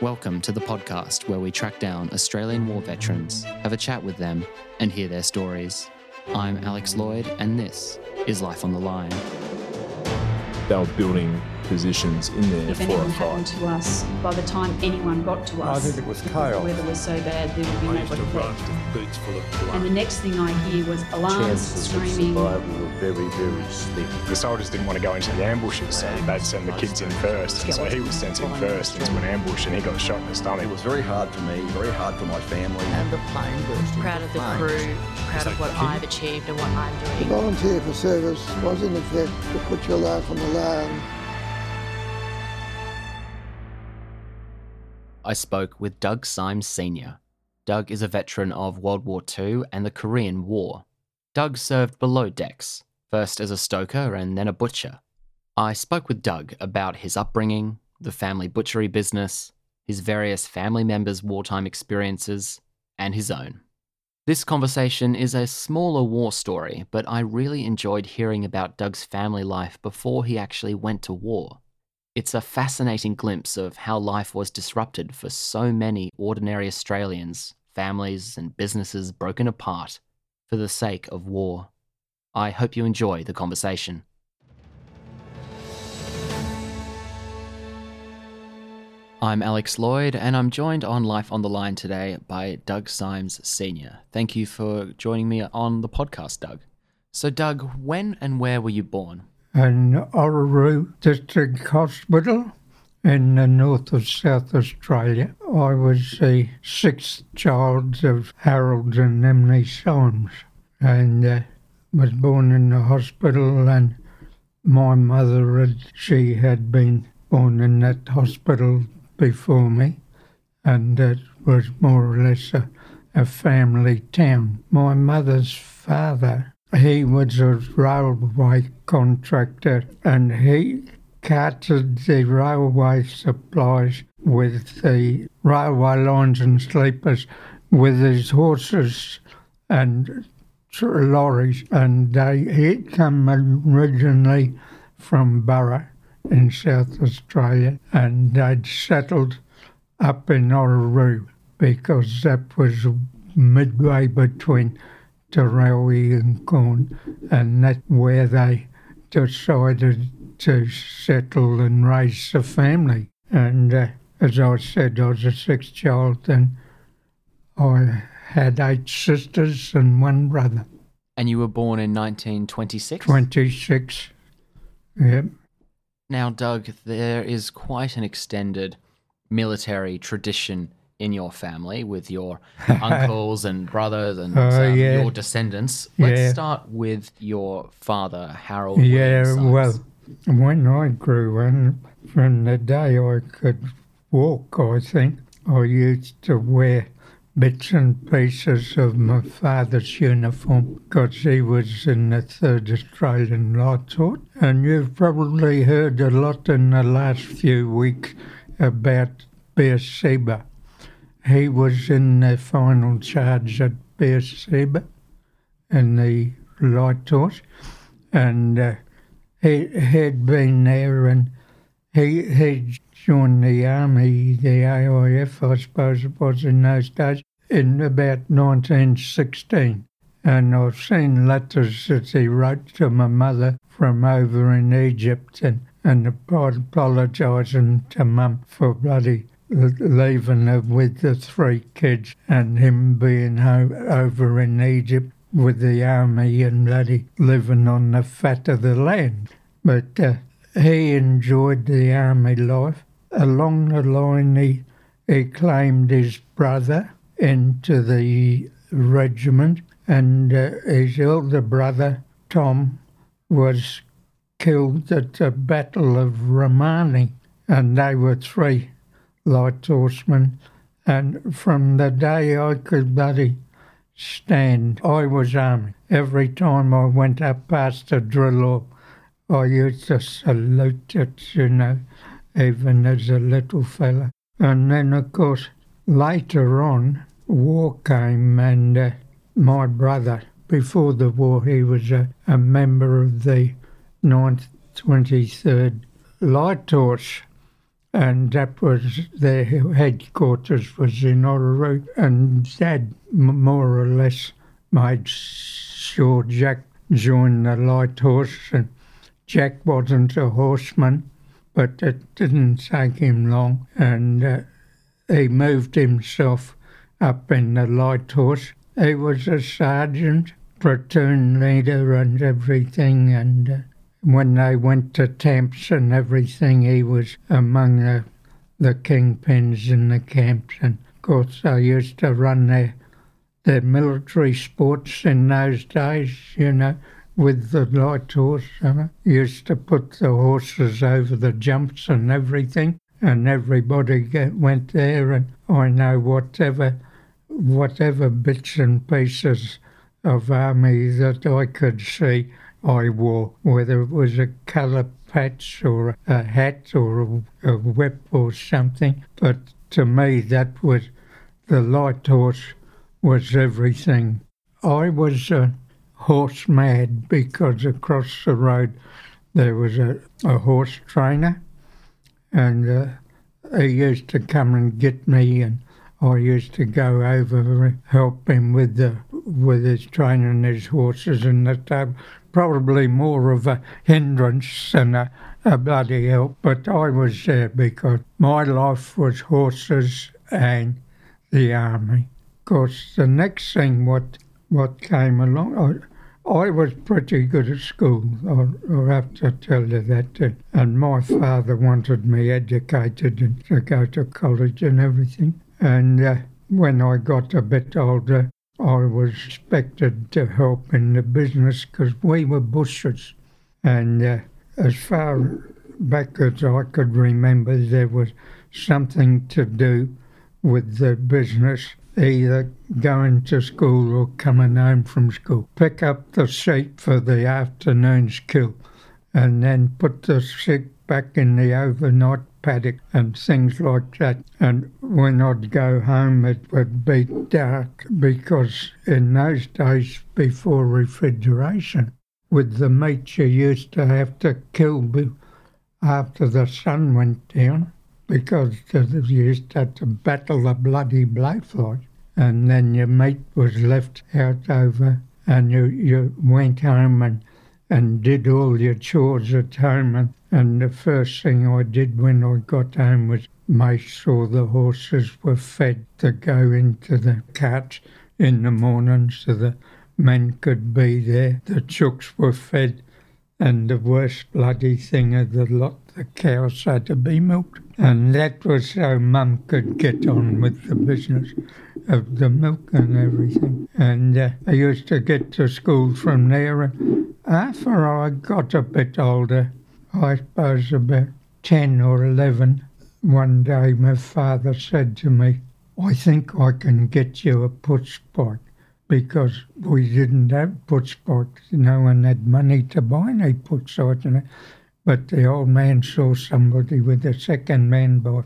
Welcome to the podcast where we track down Australian war veterans, have a chat with them, and hear their stories. I'm Alex Lloyd, and this is Life on the Line. They were building positions in there If for a anything happened to us, by the time anyone got to us, I us, think it was chaos. the weather was so bad there would be I nobody left. boots full of And the next thing I hear was alarms, Chances of screaming. survival were very, very slim. The soldiers didn't want to go into the ambushes, so they'd send the kids in first. And so he was sent in first into an ambush and he got shot in the stomach. It was very hard for me, very hard for my family. and the plane burst into proud of the flames. crew, proud of what I've achieved and what I'm doing. Volunteer for service was in effect to put your life on the line. I spoke with Doug Symes Sr. Doug is a veteran of World War II and the Korean War. Doug served below decks, first as a stoker and then a butcher. I spoke with Doug about his upbringing, the family butchery business, his various family members' wartime experiences, and his own. This conversation is a smaller war story, but I really enjoyed hearing about Doug's family life before he actually went to war. It's a fascinating glimpse of how life was disrupted for so many ordinary Australians, families and businesses broken apart for the sake of war. I hope you enjoy the conversation. I'm Alex Lloyd, and I'm joined on Life on the Line today by Doug Symes Sr. Thank you for joining me on the podcast, Doug. So, Doug, when and where were you born? in Orroroo District Hospital in the north of South Australia. I was the sixth child of Harold and Emily Symes and uh, was born in the hospital and my mother, had, she had been born in that hospital before me and it was more or less a, a family town. My mother's father, he was a railway contractor and he carted the railway supplies with the railway lines and sleepers with his horses and lorries and they he'd come originally from Burra in South Australia and they'd settled up in Orroroo because that was midway between Terowie and Quorn and that's where they decided to settle and raise a family. And uh, as I said, I was a sixth child and I had eight sisters and one brother. And you were born in 1926? 26. Yep. Now, Doug, there is quite an extended military tradition in your family with your uncles and brothers and Oh, um, yeah. your descendants. Let's Yeah. start with your father, Harold. Yeah, William Symes. well, when I grew up, from the day I could walk, I think, I used to wear bits and pieces of my father's uniform because he was in the 3rd Australian Light Horse. And you've probably heard a lot in the last few weeks about Beersheba. He was in the final charge at Beersheba in the Light Horse. And uh, he had been there and he he joined the army, the AIF, I suppose it was in those days, in about 1916. And I've seen letters that he wrote to my mother from over in Egypt and, and apologising to mum for bloody leaving her with the three kids and him being ho- over in Egypt with the army and bloody living on the fat of the land. But uh, he enjoyed the army life. Along the line, he, he claimed his brother into the regiment, and uh, his elder brother, Tom, was killed at the Battle of Romani, and they were three light horsemen. And from the day I could bloody stand, I was army. Every time I went up past a drill I used to salute it, you know, even as a little fella. And then, of course, later on, war came, and uh, my brother, before the war, he was a, a member of the 9th, 23rd Light Horse and that was their headquarters was in Orroroo, and Dad more or less made sure Jack joined the light horse, and Jack wasn't a horseman, but it didn't take him long, and uh, he moved himself up in the light horse. He was a sergeant, platoon leader, and everything, and uh, when they went to camps and everything, he was among the, the kingpins in the camps. And of course, they used to run their, their military sports in those days, you know, with the light horse. And used to put the horses over the jumps and everything. And everybody get, went there, and I know whatever, whatever bits and pieces of army that I could see I wore, whether it was a colour patch or a hat or a, a whip or something. But to me, that was the light horse was everything. I was uh, horse mad because across the road there was a, a horse trainer, and uh, he used to come and get me, and I used to go over and help him with the with his training his horses and that probably more of a hindrance than a, a bloody help. But I was there because my life was horses and the army. Of course, the next thing what what came along, I, I was pretty good at school. I'll, I'll have to tell you that. And, my father wanted me educated and to go to college and everything. And uh, when I got a bit older, I was expected to help in the business because we were bushers. And uh, as far back as I could remember, there was something to do with the business, either going to school or coming home from school. Pick up the sheep for the afternoon's kill and then put the sheep back in the overnight paddock and things like that. And when I'd go home, it would be dark because in those days before refrigeration, with the meat you used to have to kill after the sun went down because you used to to battle the bloody blowflies. And then your meat was left out over and you, you went home and and did all your chores at home. And, and the first thing I did when I got home was make sure the horses were fed to go into the cart in the morning so the men could be there. The chooks were fed, and the worst bloody thing of the lot, the cows had to be milked. And that was so Mum could get on with the business of the milk and everything. And uh, I used to get to school from there. And after I got a bit older, I suppose about 10 or 11, one day my father said to me, I think I can get you a push bike because we didn't have push bikes. No one had money to buy any push bikes. But the old man saw somebody with a second-hand bike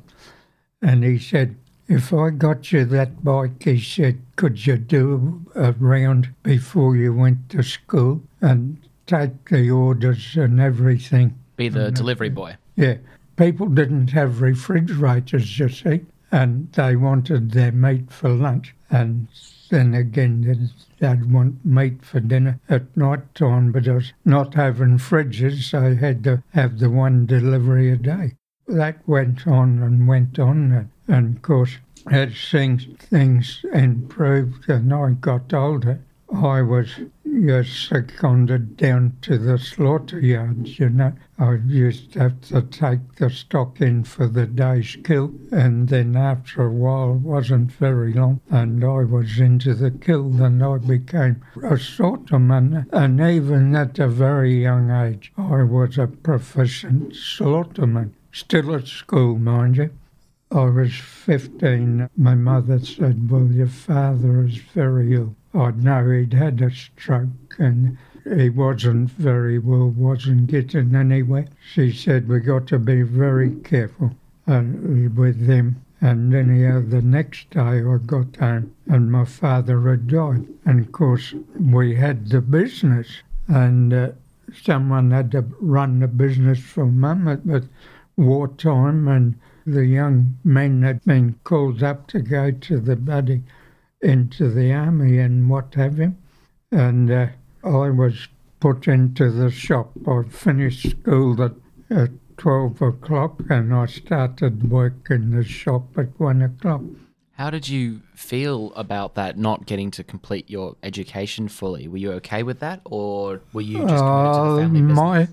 and he said, if I got you that bike, he said, could you do a round before you went to school and take the orders and everything? Be the delivery boy. Yeah. People didn't have refrigerators, you see, and they wanted their meat for lunch. And then again, they'd want meat for dinner at night time, but I was not having fridges, so I had to have the one delivery a day. That went on and went on, and and of course, as things, things improved and I got older, I was just seconded down to the slaughter yards, you know. I used to have to take the stock in for the day's kill, and then after a while, it wasn't very long, and I was into the kill, and I became a slaughterman. And even at a very young age, I was a proficient slaughterman. Still at school, mind you. I was 15. My mother said, Well, your father is very ill. I'd know he'd had a stroke and he wasn't very well, wasn't getting anywhere. She said, We got to be very careful uh, with him. And anyhow, the next day I got home and my father had died. And of course, we had the business and uh, someone had to run the business for mum. Was wartime and The young men had been called up to go to the buddy into the army and what have you. And uh, I was put into the shop. I finished school at, at 12 o'clock and I started work in the shop at 1 o'clock. How did you feel about that not getting to complete your education fully? Were you okay with that, or were you just committed to the Uh, family business?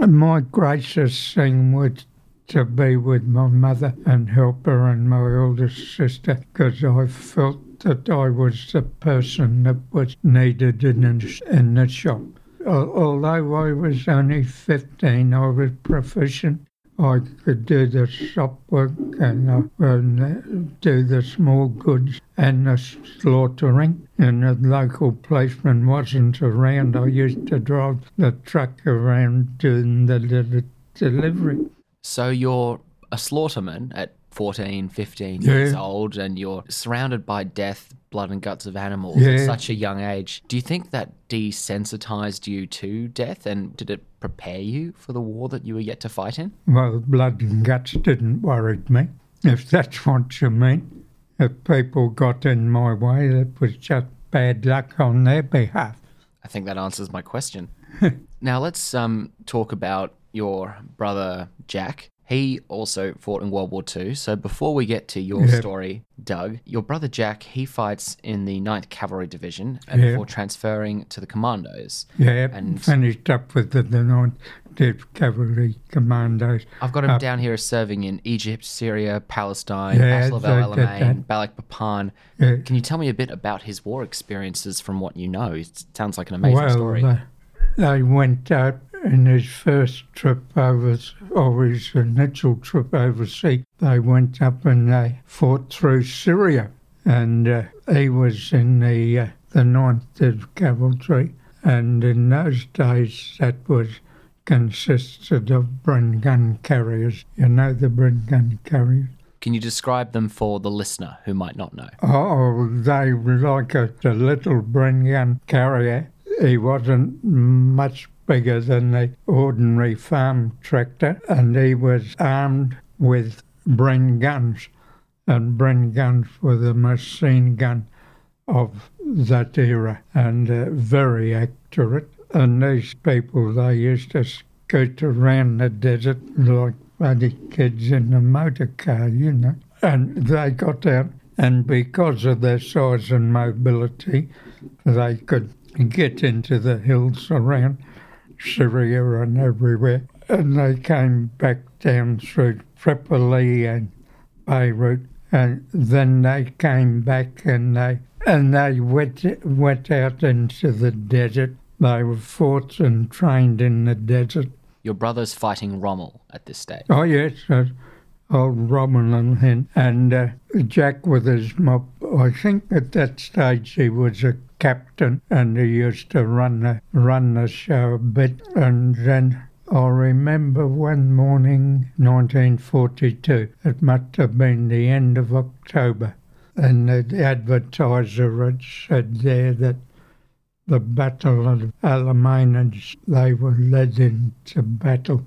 my, my greatest thing was to be with my mother and help her and my eldest sister because I felt that I was the person that was needed in the, in the shop. Although I was only 15, I was proficient. I could do the shop work and, uh, and do the small goods and the slaughtering. And the local policeman wasn't around. I used to drive the truck around doing the, the delivery. So you're a slaughterman at 14, 15 years old, and you're surrounded by death, blood, and guts of animals at such a young age. Do you think that desensitized you to death, and did it prepare you for the war that you were yet to fight in? Well, blood and guts didn't worry me, if that's what you mean. If people got in my way, it was just bad luck on their behalf. I think that answers my question. now let's um, talk about your brother Jack. He also fought in World War II. So before we get to your Yep. story, Doug, your brother Jack, he fights in the 9th Cavalry Division and Yep. before transferring to the Commandos. Yeah, And- finished up with the, the Ninth Cavalry Commandos. I've got him Uh, down here as serving in Egypt, Syria, Palestine, Yeah, Battle of El Alamein. Balikpapan. Yeah. Can you tell me a bit about his war experiences from what you know? It sounds like an amazing well, story. uh, they went out in his first trip over, or his initial trip overseas. They went up and they fought through Syria, and uh, he was in the uh, the Ninth Cavalry. And in those days, that was consisted of Bren gun carriers. You know the Bren gun carriers. Can you describe them for the listener who might not know? Oh, they were like a, a little Bren gun carrier. He wasn't much bigger than the ordinary farm tractor, and he was armed with Bren guns. And Bren guns were the machine gun of that era and uh, very accurate. And these people, they used to scoot around the desert like bloody kids in a motor car, you know. And they got out, and because of their size and mobility, they could get into the hills around Syria and everywhere. And they came back down through Tripoli and Beirut, and then they came back and they and they went went out into the desert. They were fought and trained in the desert. Your brother's fighting Rommel at this stage. Oh yes, uh, old and him. and uh, Jack with his mob. I think at that stage he was a captain and he used to run the run the show a bit. And then I remember one morning, 1942. It must have been the end of October, and the advertiser had said there that the Battle of Alamein, they were led into battle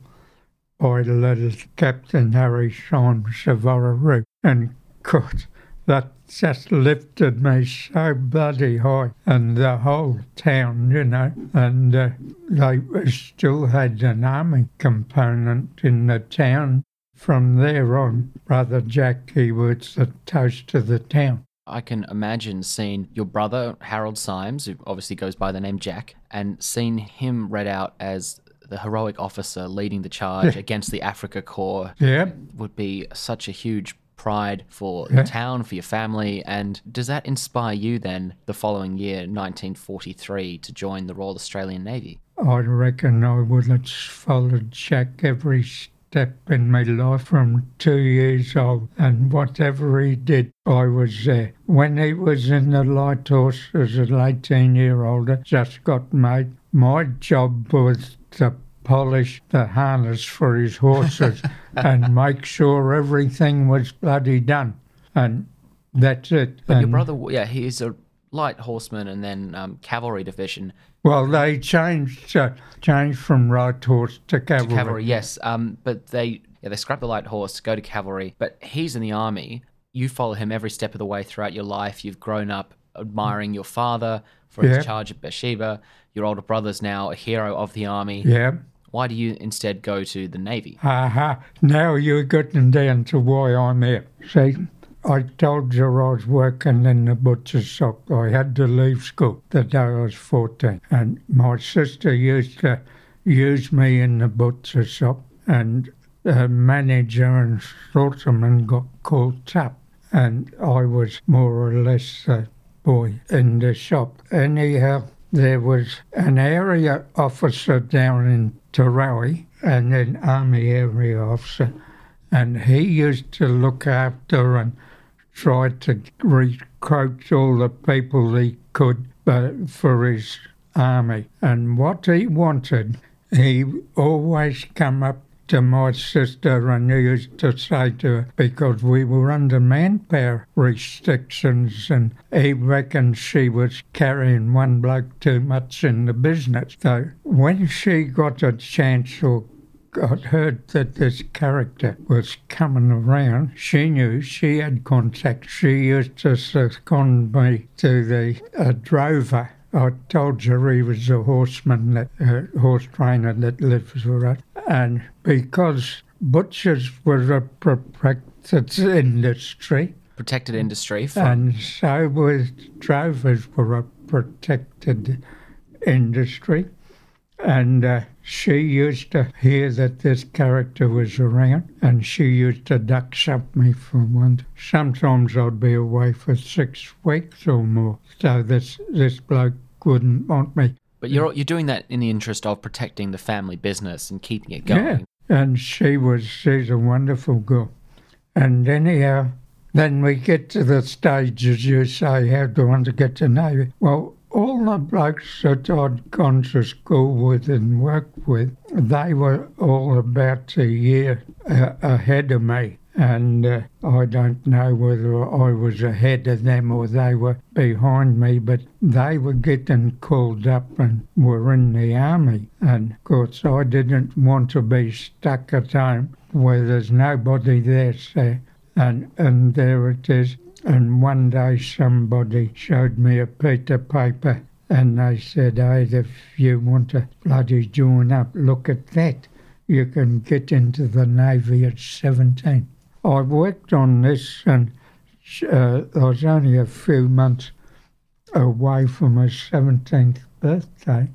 by the little Captain Harry Sean Savararu. And God, that just lifted me so bloody high. And the whole town, you know, and uh, they still had an army component in the town. From there on, Brother Jack, he was the toast of the town. I can imagine seeing your brother, Harold Symes, who obviously goes by the name Jack, and seeing him read out as the heroic officer leading the charge against the Afrika Korps Yeah, would be such a huge pride for Yeah. the town, for your family. And does that inspire you then, the following year, 1943, to join the Royal Australian Navy? I reckon I would have followed Jack every step in my life from two years old, and whatever he did, I was there. When he was in the light horse as an 18 year old, just got made. My job was to polish the harness for his horses and make sure everything was bloody done. And that's it. But your brother, yeah, he's a light horseman and then um, cavalry division. Well, they changed uh, changed from right horse to cavalry. Cavalry, yes. Um, but they Yeah, they scrap the light horse, go to cavalry, but he's in the army. You follow him every step of the way throughout your life. You've grown up admiring your father for Yeah. his charge at Bathsheba. Your older brother's now a hero of the army. Yeah. Why do you instead go to the navy? Aha, now you're getting down to why I'm here. See, I told you I was working in the butcher's shop. I had to leave school the day I was 14. And my sister used to use me in the butcher's shop, and the manager and slaughterman got called up. And I was more or less the boy in the shop. Anyhow, there was an area officer down in Terowie and an army area officer, and he used to look after and try to recruit all the people he could for his army. And what he wanted, he always come up my sister and used to say to her, because we were under manpower restrictions and he reckoned she was carrying one bloke too much in the business. So when she got a chance or got heard that this character was coming around, she knew she had contact. She used to second me to the uh, drover. I told you he was a horseman, that uh, horse trainer that lives for us. And because butchers were a protected industry, Protected industry and so was drivers were a protected industry. And uh, she used to hear that this character was around, and she used to duck up me for one. Sometimes I'd be away for six weeks or more, so this this bloke wouldn't want me. But you're you're doing that in the interest of protecting the family business and keeping it going. Yeah, and she was she's a wonderful girl. And anyhow, then we get to the stage, as you say, how do I want to get to know you? Well, all the blokes that I'd gone to school with and worked with, they were all about a year uh, ahead of me. And uh, I don't know whether I was ahead of them or they were behind me, but they were getting called up and were in the army. And of course, I didn't want to be stuck at home where there's nobody there. So, and, and there it is. And one day somebody showed me a piece of paper and they said, hey, if you want to bloody join up, look at that. You can get into the Navy at 17. I worked on this and uh, I was only a few months away from my 17th birthday.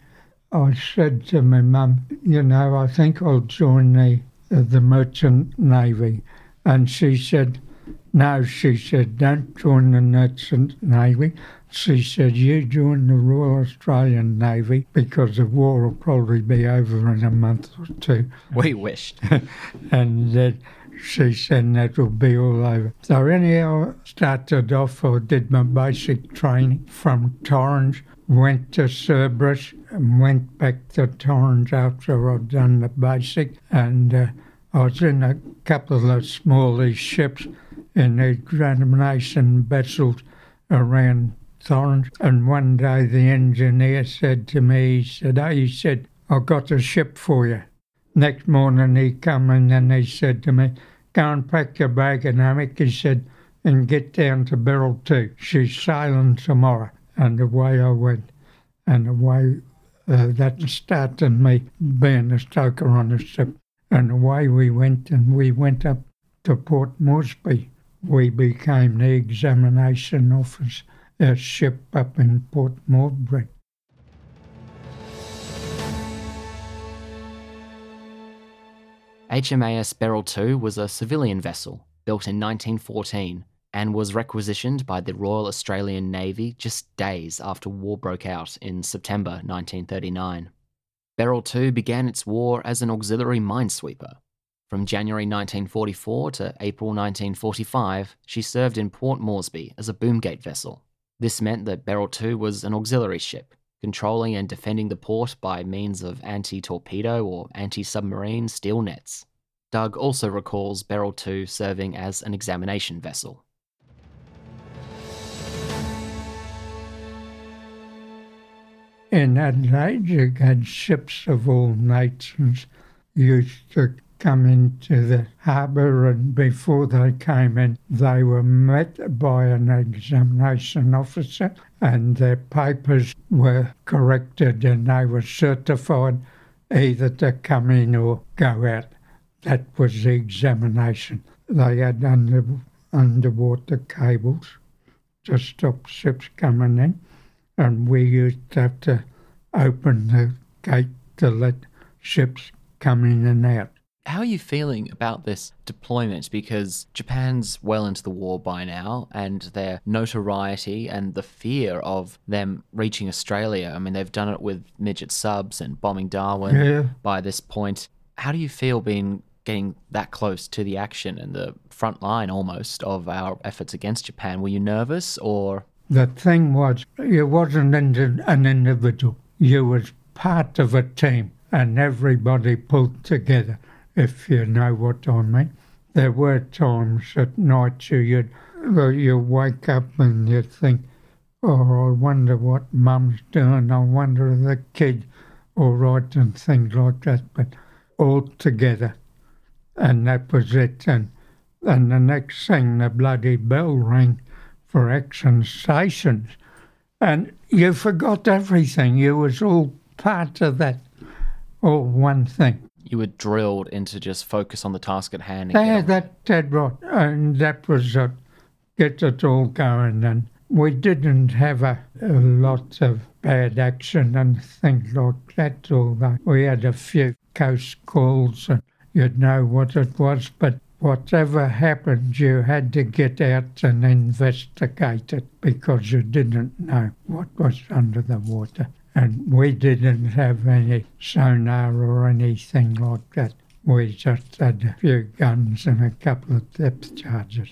I said to my mum, you know, I think I'll join the, uh, the Merchant Navy. And she said, no, she said, don't join the Merchant Navy. She said, you join the Royal Australian Navy because the war will probably be over in a month or two. We wished. and uh, she said that will be all over. So anyhow, started off, I did my basic training from Torrens, went to Cerberus, and went back to Torrens after I'd done the basic, and uh, I was in a couple of smallish ships in the examination vessels around Torrens, and one day the engineer said to me, he said, hey, he said, I've got a ship for you. Next morning he come in and he said to me, go and pack your bag and hammock, he said, and get down to Beryl II. She's sailing tomorrow. And away I went. And away, uh, that started me being a stoker on the ship. And away we went and we went up to Port Moresby. We became the examination office uh, ship up in Port Moresby. HMAS Beryl II was a civilian vessel built in 1914 and was requisitioned by the Royal Australian Navy just days after war broke out in September 1939. Beryl II began its war as an auxiliary minesweeper. From January 1944 to April 1945, she served in Port Moresby as a boomgate vessel. This meant that Beryl II was an auxiliary ship, controlling and defending the port by means of anti torpedo or anti submarine steel nets. Doug also recalls Beryl II serving as an examination vessel. In Adelaide, you had ships of all nations used to come into the harbour, and before they came in, they were met by an examination officer, and their papers were corrected, and they were certified either to come in or go out. That was the examination. They had under, underwater cables to stop ships coming in, and we used to have to open the gate to let ships come in and out. How are you feeling about this deployment? Because Japan's well into the war by now, and their notoriety and the fear of them reaching Australia. I mean, they've done it with midget subs and bombing Darwin Yeah. by this point. How do you feel being getting that close to the action and the front line almost of our efforts against Japan? Were you nervous or The thing was, you wasn't an individual. You was part of a team, and everybody pulled together. If you know what I mean. There were times at night you you'd, you wake up and you'd think, "Oh, I wonder what Mum's doing. I wonder if the kid all right and things like that." But all together, and that was it. And and the next thing, the bloody bell rang for action stations, and you forgot everything. You was all part of that, all one thing. You were drilled into just focus on the task at hand? Yeah, that dead right, and that was uh, get it all going. And we didn't have a, a lot of bad action and things like that. Although we had a few coast calls, and you'd know what it was. But whatever happened, you had to get out and investigate it because you didn't know what was under the water. And we didn't have any sonar or anything like that. We just had a few guns and a couple of depth charges.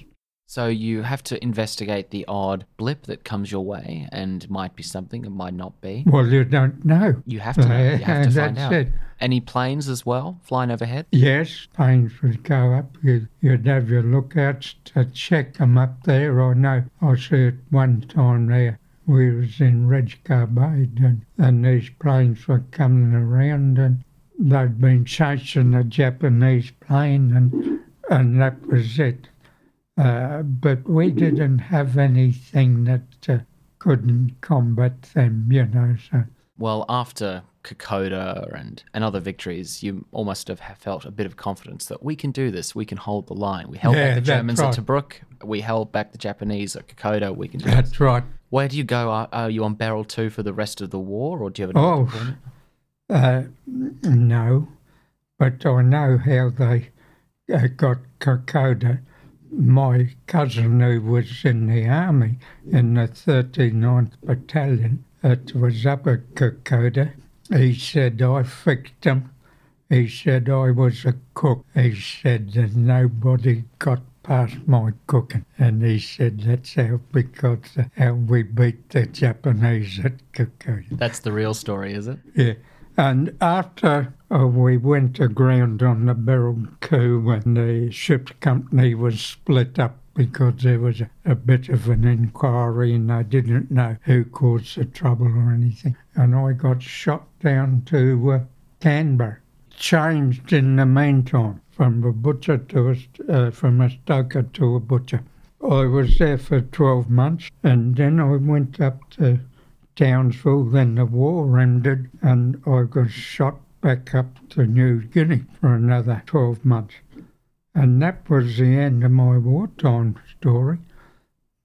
So you have to investigate the odd blip that comes your way, and might be something, it might not be. Well, you don't know. You have to know. You have to find out. it. Any planes as well flying overhead? Yes, planes would go up. You'd, you'd have your lookouts to check them up there. I know I see it one time there. We was in Redscar-Bay and, and these planes were coming around and they'd been chasing a Japanese plane and, and that was it. Uh, but we didn't have anything that uh, couldn't combat them, you know, so... Well, after Kokoda and, and other victories, you almost have felt a bit of confidence that we can do this. We can hold the line. We held Yeah, back the Germans right. at Tobruk. We held back the Japanese at Kokoda. We can do That's this. right. Where do you go? Are, are you on Beryl 2 for the rest of the war, or do you have another Oh, deployment? Uh, no, but I know how they uh, got Kokoda. My cousin, who was in the army in the 39th Battalion, it was up at Kokoda. He said, I fixed them. He said, I was a cook. He said that nobody got past my cooking. And he said, that's how, because uh, how we beat the Japanese at Kokoda. That's the real story, is it? Yeah. And after uh, we went aground on the Beryl II when the ship's company was split up because there was a, a bit of an inquiry and they didn't know who caused the trouble or anything. And I got shot down to uh, Canberra. Changed in the meantime from a butcher to a, uh, from a stoker to a butcher. I was there for 12 months and then I went up to Townsville, then the war ended, and I got shot back up to New Guinea for another 12 months. And that was the end of my wartime story.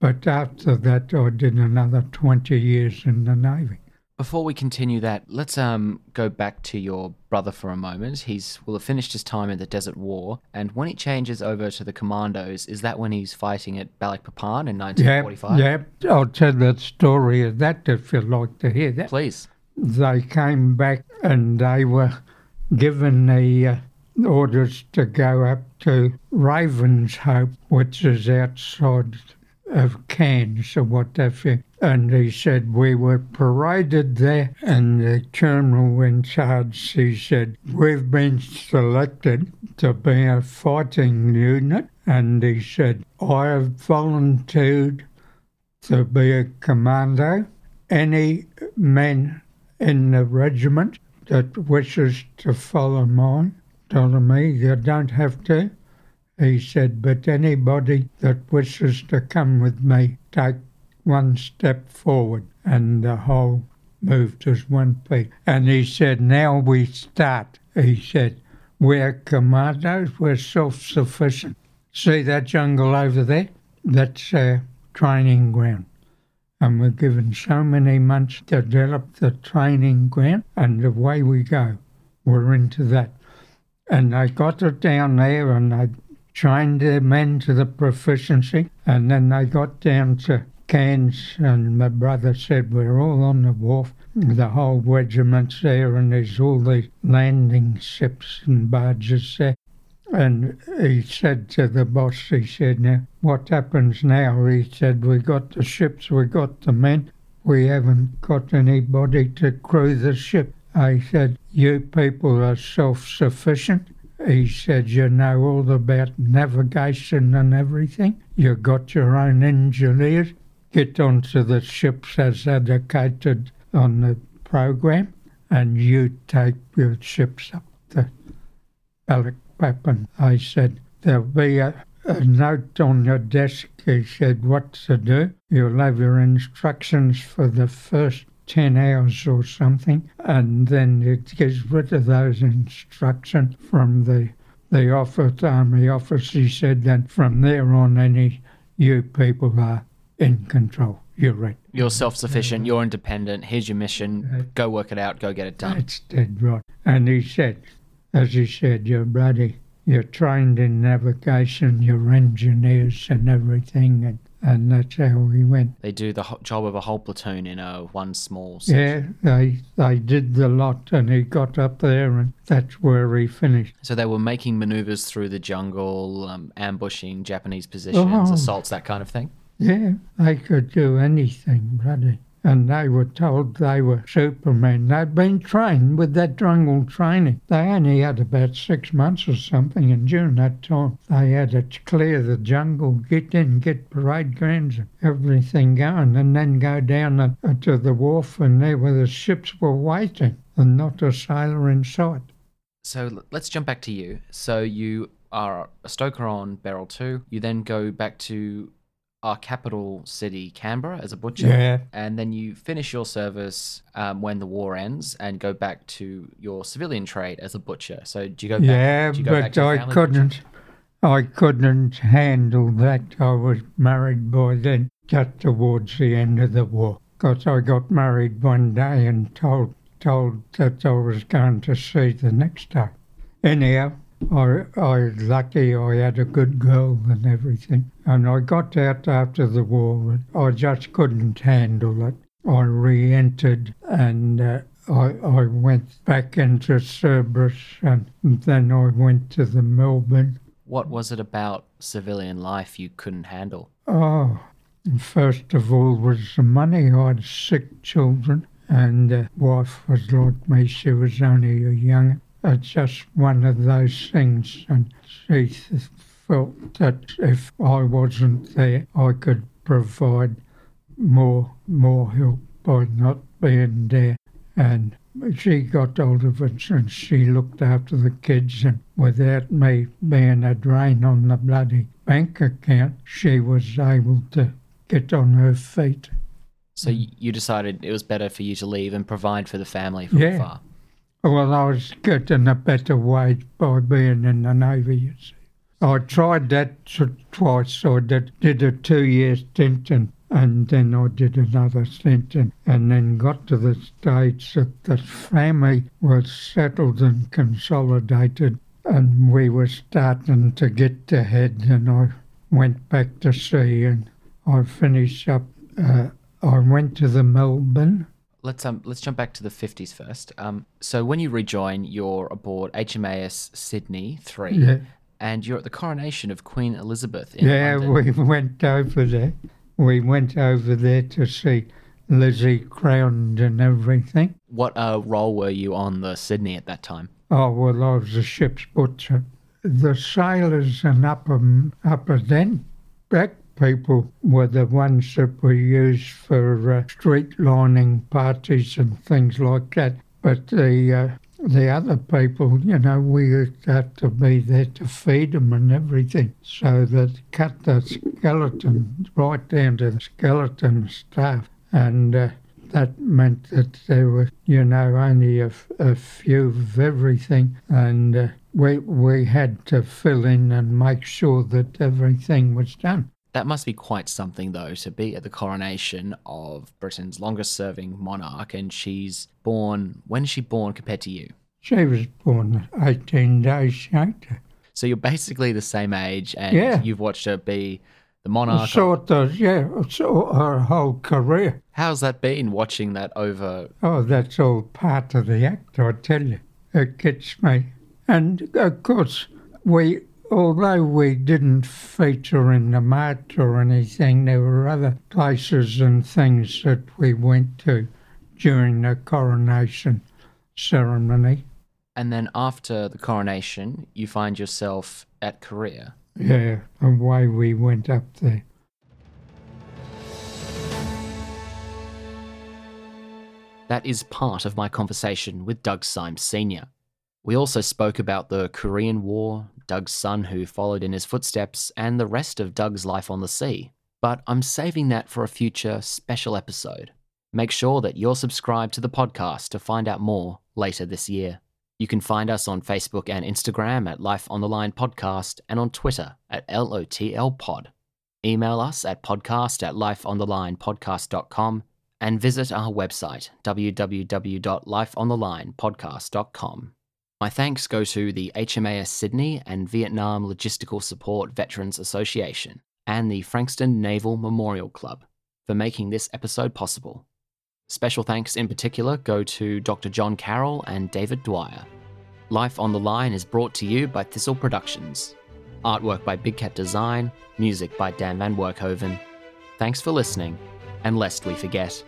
But after that, I did another 20 years in the Navy. Before we continue that, let's um go back to your brother for a moment. He's will have finished his time in the Desert War, and when he changes over to the Commandos, is that when he's fighting at Balikpapan in 1945? yeah. I'll tell that story of that if you'd like to hear that. Please. they came back and they were given the uh, orders to go up to Ravenshoe, which is outside of Cairns or whatever. And he said we were paraded there, and the colonel in charge, he said, we've been selected to be a fighting unit. And he said, I have volunteered to be a commando. Any men in the regiment that wishes to follow mine me you don't have to. He said, but anybody that wishes to come with me, take one step forward. And the whole moved as one piece. And he said, now we start. He said, we're commandos, we're self-sufficient. See that jungle over there? That's our training ground. And we're given so many months to develop the training ground, and away we go. We're into that. And I got it down there, and I trained the men to the proficiency, and then they got down to Cairns, and my brother said, We're all on the wharf, the whole regiment's there, and there's all the landing ships and barges there. And he said to the boss, he said, Now, what happens now? He said, We got the ships, we got the men, we haven't got anybody to crew the ship. I said, You people are self sufficient. He said, You know all about navigation and everything. You got your own engineers. Get onto the ships as indicated on the program, and you take your ships up the Balikpapan. I said, There'll be a, a note on your desk. He said, What to do. You'll have your instructions for the first 10 hours or something, and then it gets rid of those instructions from the the office, army office. He said then from there on, any you people are in control. You're right. You're self sufficient, you're independent, here's your mission, go work it out, go get it done. That's dead right. And he said, as he said, you're bloody, you're trained in navigation, you're engineers and everything, and and that's how we went. They do the ho- job of a whole platoon in a one small Yeah, section. they they did the lot, and he got up there, and that's where he finished. So they were making maneuvers through the jungle, um, ambushing Japanese positions, Oh. assaults, that kind of thing. Yeah, they could do anything, bloody. And they were told they were supermen. They'd been trained with that jungle training. They only had about six months or something, and during that time, they had to clear the jungle, get in, get parade grounds everything going, and then go down uh, to the wharf, and there where the ships were waiting, and not a sailor in sight. So let's jump back to you. So you are a stoker on Beryl 2. You then go back to our capital city, Canberra, as a butcher. Yeah. And then you finish your service um, when the war ends and go back to your civilian trade as a butcher. So do you go back? Yeah, do you go back but to I couldn't. I couldn't handle that. I was married by then, just towards the end of the war. Because I got married one day and told told that I was going to sea the next day. Anyhow, I I was lucky I had a good girl and everything, and I got out after the war. I just couldn't handle it. I re-entered and. Uh, I, I went back into Cerberus and then I went to the Melbourne. What was it about civilian life you couldn't handle? Oh, first of all was the money. I had sick children and the wife was like me. She was only a young. It's just one of those things and she felt that if I wasn't there, I could provide more more help by not being there. And she got hold of it and she looked after the kids and without me being a drain on the bloody bank account, she was able to get on her feet. So you decided it was better for you to leave and provide for the family from Yeah. afar. Well, I was getting a better wage by being in the Navy, you see. I tried that twice. I did, did a two-year stint and, and then I did another stint and, and then got to the stage that the family was settled and consolidated and we were starting to get ahead and I went back to sea and I finished up. Uh, I went to the Melbourne Let's um let's jump back to the fifties first. Um, so when you rejoin, you're aboard HMAS Sydney three, Yeah. and you're at the coronation of Queen Elizabeth in Yeah, London. we went over there. We went over there to see Lizzie crowned and everything. What uh, role were you on the Sydney at that time? Oh, well, I was a ship's butcher. The sailors and upper, upper then, black people were the ones that were used for uh, street lining parties and things like that. But the uh, the other people, you know, we had to be there to feed them and everything. So that cut the skeleton right down to the skeleton staff. And uh, that meant that there were, you know, only a, a few of everything. And uh, we, we had to fill in and make sure that everything was done. That must be quite something, though, to be at the coronation of Britain's longest serving monarch, and she's born. When is she born compared to you? She was born 18 days later. So you're basically the same age, and Yeah. you've watched her be the monarch. Sort of, yeah, so her whole career. How's that been watching that over? Oh, that's all part of the act, I tell you. It gets me. And of course, we, although we didn't feature in the march or anything, there were other places and things that we went to during the coronation ceremony. And then after the coronation, you find yourself at Korea. Yeah, away we went up there. That is part of my conversation with Doug Symes Sr. We also spoke about the Korean War, Doug's son who followed in his footsteps, and the rest of Doug's life on the sea. But I'm saving that for a future special episode. Make sure that you're subscribed to the podcast to find out more later this year. You can find us on Facebook and Instagram at Life on the Line Podcast and on Twitter at LOTL Pod. Email us at podcast at lifeonthelinepodcast.com and visit our website www.lifeonthelinepodcast.com. My thanks go to the HMAS Sydney and Vietnam Logistical Support Veterans Association and the Frankston Naval Memorial Club for making this episode possible. Special thanks in particular go to Dr. John Carroll and David Dwyer. Life on the Line is brought to you by Thistle Productions. Artwork by Big Cat Design, music by Dan Van Werkhoven. Thanks for listening, and lest we forget,